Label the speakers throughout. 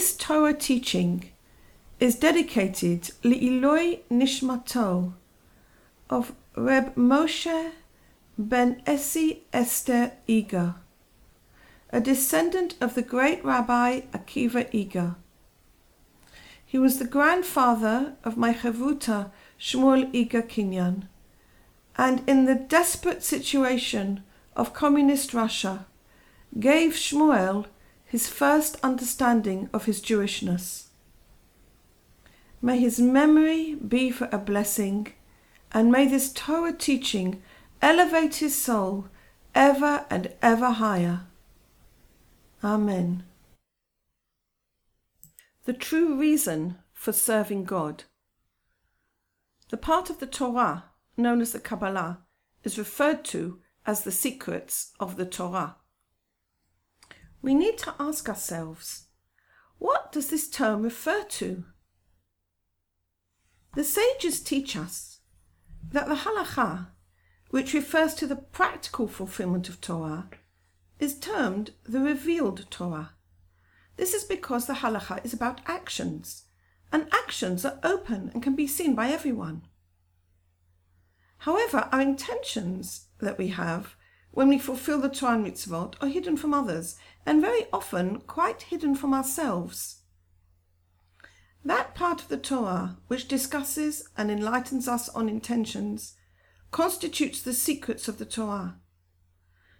Speaker 1: This Torah teaching is dedicated Li'iloi Nishmato of Reb Moshe ben Essi Esther Eger, a descendant of the great Rabbi Akiva Eger. He was the grandfather of my Chavruta Shmuel Eger Kinyan, and in the desperate situation of communist Russia, gave Shmuel his first understanding of his Jewishness. May his memory be for a blessing, and may this Torah teaching elevate his soul ever and ever higher. Amen. The true reason for serving God. The part of the Torah known as the Kabbalah is referred to as the secrets of the Torah we need to ask ourselves what does this term refer to? The sages teach us that the halacha, which refers to the practical fulfillment of Torah, is termed the revealed Torah. This is because the halacha is about actions, and actions are open and can be seen by everyone. However, our intentions that we have when we fulfill the Torah mitzvot are hidden from others and very often quite hidden from ourselves. That part of the Torah which discusses and enlightens us on intentions constitutes the secrets of the Torah.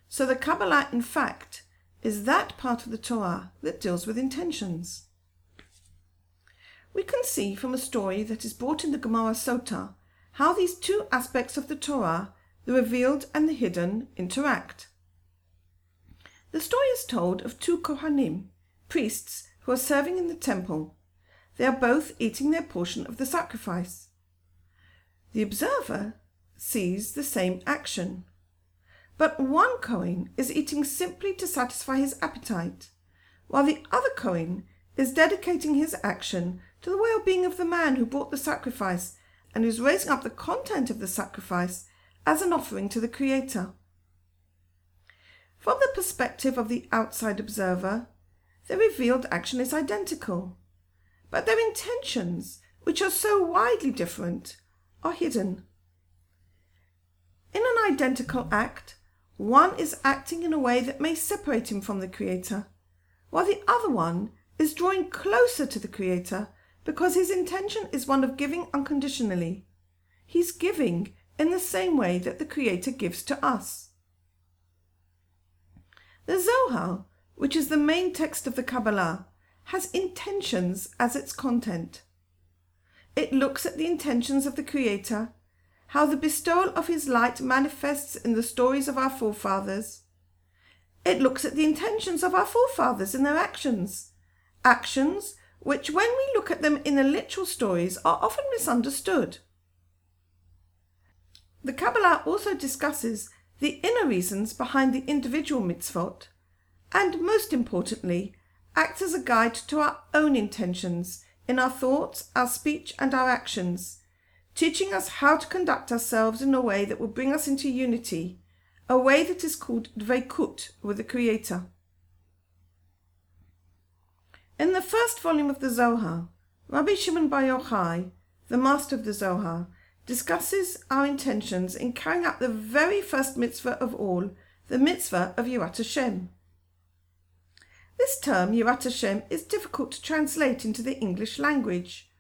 Speaker 1: So the Kabbalah, in fact, is that part of the Torah that deals with intentions. We can see from a story that is brought in the Gemara Sota how these two aspects of the Torah the revealed and the hidden interact. The story is told of two Kohanim, priests, who are serving in the temple. They are both eating their portion of the sacrifice. The observer sees the same action. But one Kohen is eating simply to satisfy his appetite, while the other Kohen is dedicating his action to the well being of the man who brought the sacrifice and is raising up the content of the sacrifice as an offering to the Creator. From the perspective of the outside observer, their revealed action is identical, but their intentions, which are so widely different, are hidden. In an identical act, one is acting in a way that may separate him from the Creator, while the other one is drawing closer to the Creator because his intention is one of giving unconditionally. He's giving in the same way that the Creator gives to us. The Zohar, which is the main text of the Kabbalah, has intentions as its content. It looks at the intentions of the Creator, how the bestowal of His light manifests in the stories of our forefathers. It looks at the intentions of our forefathers in their actions, actions which, when we look at them in the literal stories, are often misunderstood. The Kabbalah also discusses the inner reasons behind the individual mitzvot, and most importantly, acts as a guide to our own intentions in our thoughts, our speech, and our actions, teaching us how to conduct ourselves in a way that will bring us into unity, a way that is called dveikut with the Creator. In the first volume of the Zohar, Rabbi Shimon Bar Yochai, the master of the Zohar, discusses our intentions in carrying out the very first mitzvah of all, the mitzvah of Yirat Hashem. This term, Yirat Hashem, is difficult to translate into the English language.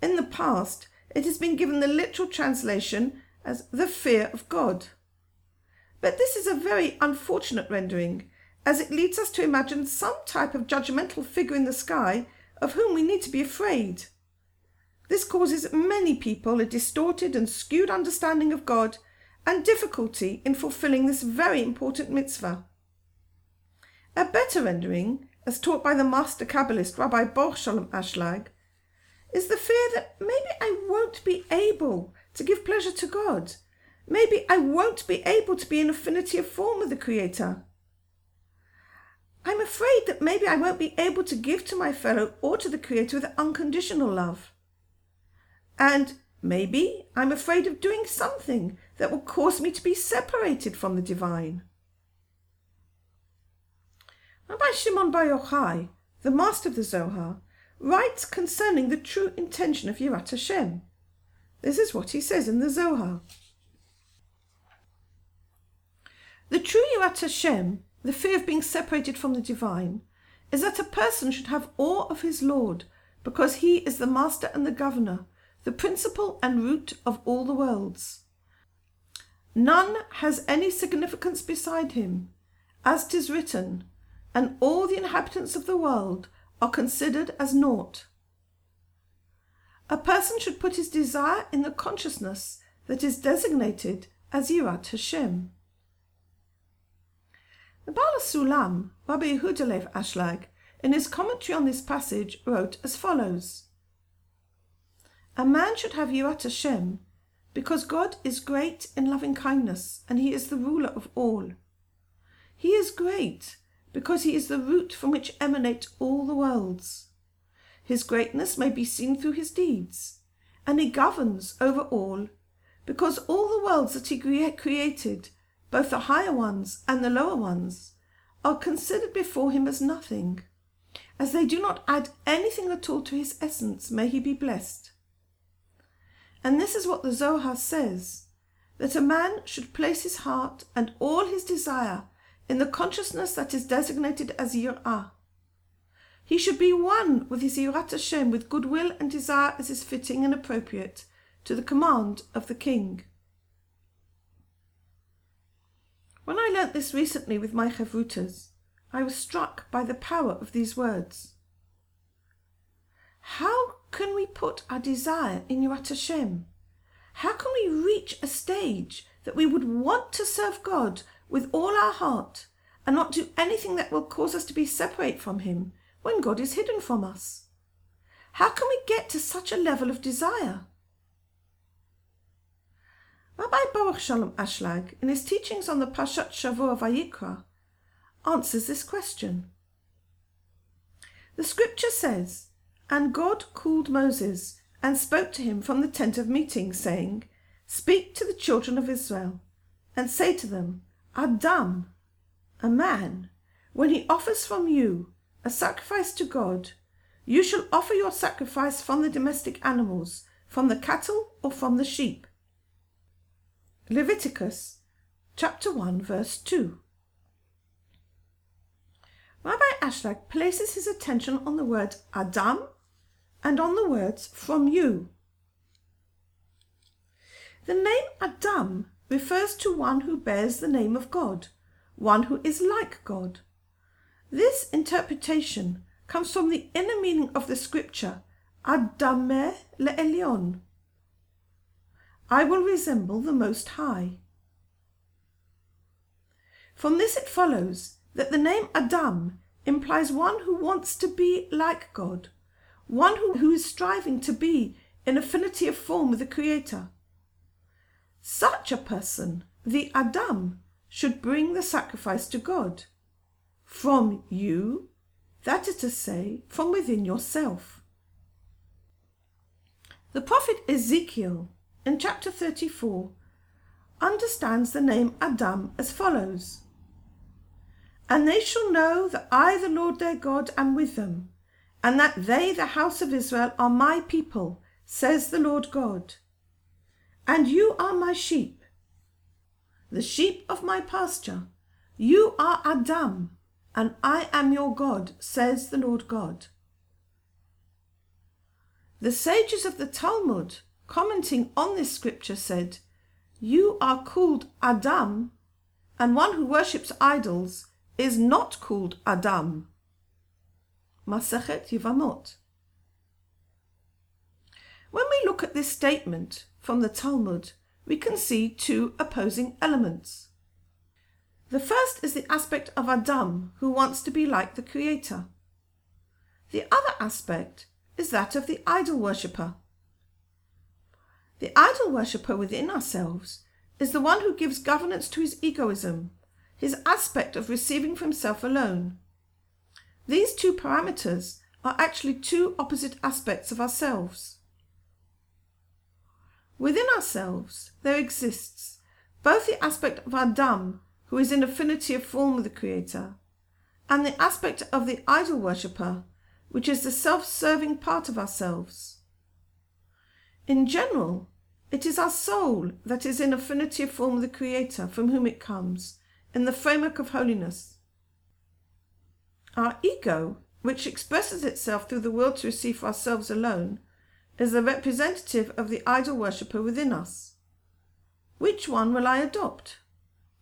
Speaker 1: In the past, it has been given the literal translation as the fear of God. But this is a very unfortunate rendering, as it leads us to imagine some type of judgmental figure in the sky of whom we need to be afraid. This causes many people a distorted and skewed understanding of God and difficulty in fulfilling this very important mitzvah. A better rendering, as taught by the master Kabbalist Rabbi Baruch Shalom Ashlag, is the fear that maybe I won't be able to give pleasure to God. Maybe I won't be able to be in affinity of form with the Creator. I'm afraid that maybe I won't be able to give to my fellow or to the Creator with unconditional love. And maybe I'm afraid of doing something that will cause me to be separated from the divine. Rabbi Shimon Bar Yochai, the master of the Zohar, writes concerning the true intention of Yirat Hashem. This is what he says in the Zohar. The true Yirat Hashem, the fear of being separated from the divine, is that a person should have awe of his Lord, because he is the master and the governor, the principle and root of all the worlds. None has any significance beside him, as 'tis written, and all the inhabitants of the world are considered as naught. A person should put his desire in the consciousness that is designated as Yirat Hashem. The Baal Sulam, Rabbi Yehuda Ashlag, in his commentary on this passage, wrote as follows A man should have Yirat Hashem because God is great in loving kindness and he is the ruler of all. He is great because he is the root from which emanate all the worlds. His greatness may be seen through his deeds, and he governs over all, because all the worlds that he created, both the higher ones and the lower ones, are considered before him as nothing, as they do not add anything at all to his essence, may he be blessed. And this is what the Zohar says that a man should place his heart and all his desire in the consciousness that is designated as Yir'ah. He should be one with his Yirat Hashem with goodwill and desire as is fitting and appropriate to the command of the king. When I learnt this recently with my Chavrutas, I was struck by the power of these words. Can we put our desire in Yirat Hashem? How can we reach a stage that we would want to serve God with all our heart and not do anything that will cause us to be separate from Him when God is hidden from us? How can we get to such a level of desire? Rabbi Baruch Shalom Ashlag, in his teachings on the Pashat Shavua Vayikra, answers this question. The scripture says, And God called Moses and spoke to him from the tent of meeting, saying, Speak to the children of Israel, and say to them, Adam, a man, when he offers from you a sacrifice to God, you shall offer your sacrifice from the domestic animals, from the cattle or from the sheep. Leviticus chapter 1 verse 2. Rabbi Ashlag places his attention on the word Adam and on the words from you. The name Adam refers to one who bears the name of God, one who is like God. This interpretation comes from the inner meaning of the scripture, Adameh le'elion. I will resemble the Most High. From this it follows that the name Adam implies one who wants to be like God, one who, who is striving to be in affinity of form with the Creator. Such a person, the Adam, should bring the sacrifice to God. From you, that is to say, from within yourself. The prophet Ezekiel, in chapter 34, understands the name Adam as follows And they shall know that I, the Lord their God, am with them, and that they, the house of Israel, are my people, says the Lord God and you are my sheep, the sheep of my pasture. You are Adam, and I am your God, says the Lord God. The sages of the Talmud, commenting on this scripture, said, You are called Adam, and one who worships idols is not called Adam. Masachet Yivamot. When we look at this statement, from the Talmud, we can see two opposing elements. The first is the aspect of Adam, who wants to be like the Creator. The other aspect is that of the idol worshipper. The idol worshipper within ourselves is the one who gives governance to his egoism, his aspect of receiving for himself alone. These two parameters are actually two opposite aspects of ourselves. Within ourselves there exists both the aspect of Adam, who is in affinity of form with the Creator, and the aspect of the idol worshipper, which is the self serving part of ourselves. In general, it is our soul that is in affinity of form with the Creator from whom it comes, in the framework of holiness. Our ego, which expresses itself through the will to receive for ourselves alone, is the representative of the idol worshipper within us. Which one will I adopt?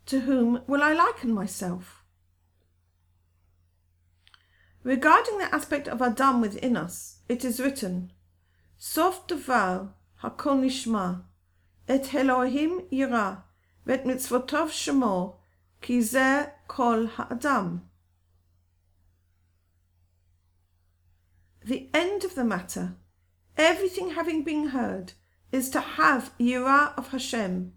Speaker 1: To whom will I liken myself? Regarding the aspect of Adam within us, it is written, Sof devar hakol nishma, et Elohim yira, vet mitzvotov shemor, ki ze kol ha'adam. The end of the matter, everything having been heard, is to have yirah of Hashem,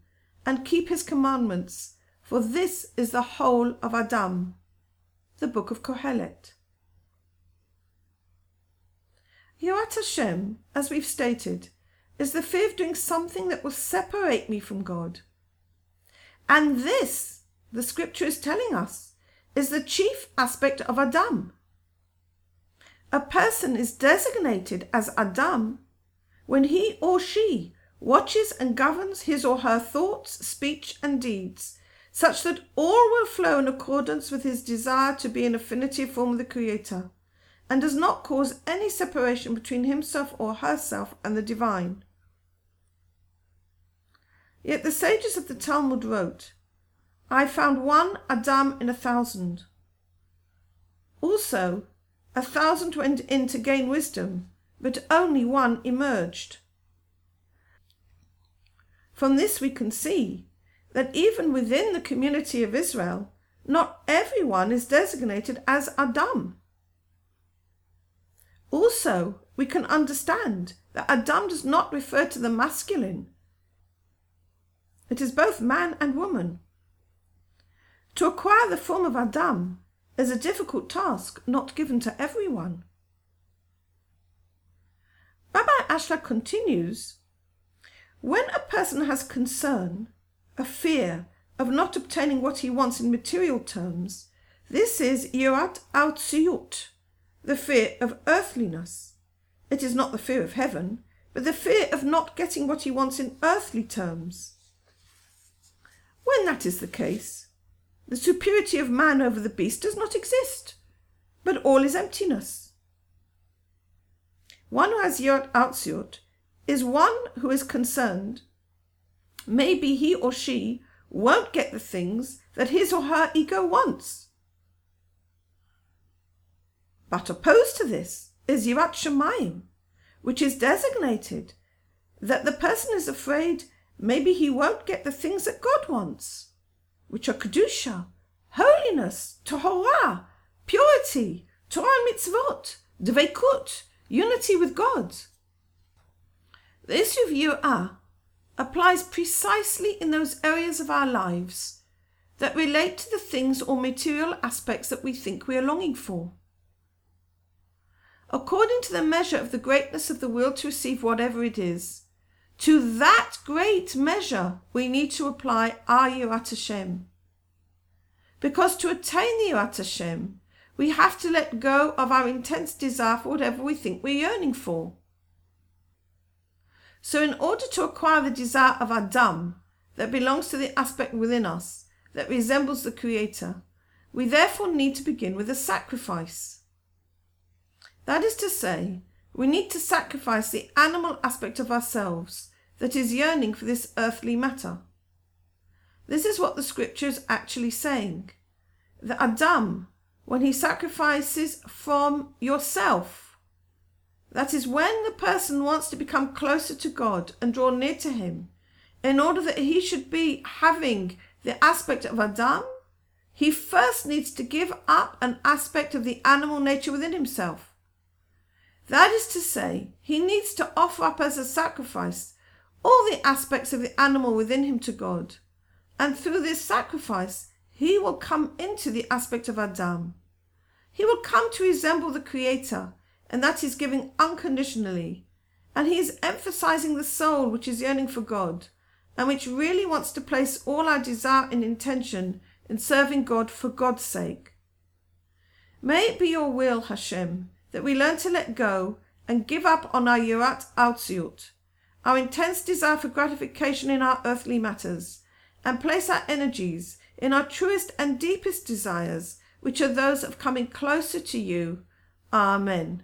Speaker 1: and keep his commandments, for this is the whole of Adam. The Book of Kohelet. Yirat Hashem, as we've stated, is the fear of doing something that will separate me from God. And this, the scripture is telling us, is the chief aspect of Adam. A person is designated as Adam when he or she watches and governs his or her thoughts, speech, and deeds, such that all will flow in accordance with his desire to be in affinity form with the Creator, and does not cause any separation between himself or herself and the divine. Yet the sages of the Talmud wrote, I found one Adam in a thousand. Also, a thousand went in to gain wisdom, but only one emerged. From this we can see that even within the community of Israel, not everyone is designated as Adam. Also, we can understand that Adam does not refer to the masculine. It is both man and woman. To acquire the form of Adam is a difficult task not given to everyone. Rabbi Ashlag continues when a person has concern, a fear of not obtaining what he wants in material terms, this is yirat artziut, the fear of earthliness. It is not the fear of heaven, but the fear of not getting what he wants in earthly terms. When that is the case, the superiority of man over the beast does not exist, but all is emptiness. One who has yirat artziut is one who is concerned. Maybe he or she won't get the things that his or her ego wants. But opposed to this is Yirat Shemayim, which is designated that the person is afraid maybe he won't get the things that God wants, which are Kedusha, holiness, Torah, purity, Torah mitzvot, Dveikut, unity with God. This review ah applies precisely in those areas of our lives that relate to the things or material aspects that we think we are longing for. According to the measure of the greatness of the will to receive whatever it is, to that great measure we need to apply our Yirat Hashem. Because to attain the Yirat Hashem, we have to let go of our intense desire for whatever we think we're yearning for. So, in order to acquire the desire of Adam that belongs to the aspect within us that resembles the Creator, we therefore need to begin with a sacrifice. That is to say, we need to sacrifice the animal aspect of ourselves that is yearning for this earthly matter. This is what the scripture is actually saying. The Adam, when he sacrifices from yourself, that is when the person wants to become closer to God and draw near to Him, in order that he should be having the aspect of Adam, he first needs to give up an aspect of the animal nature within himself. That is to say, he needs to offer up as a sacrifice all the aspects of the animal within him to God. And through this sacrifice, he will come into the aspect of Adam. He will come to resemble the Creator and that is giving unconditionally. And he is emphasizing the soul which is yearning for God and which really wants to place all our desire and intention in serving God for God's sake. May it be your will, Hashem, that we learn to let go and give up on our Yirat Artziut, our intense desire for gratification in our earthly matters, and place our energies in our truest and deepest desires, which are those of coming closer to you. Amen.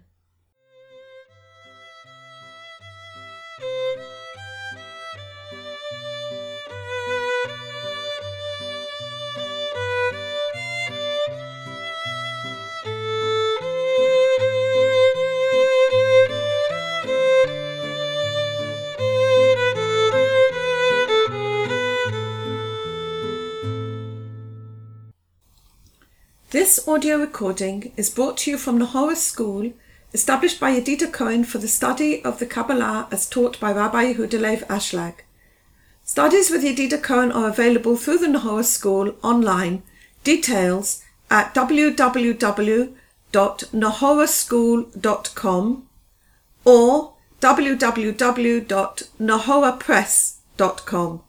Speaker 1: This audio recording is brought to you from the Nahora School, established by Yedida Cohen for the study of the Kabbalah as taught by Rabbi Yehuda Ashlag. Studies with Yedida Cohen are available through the Nahora School online. Details at www.nahoraschool.com or www.nahorapress.com.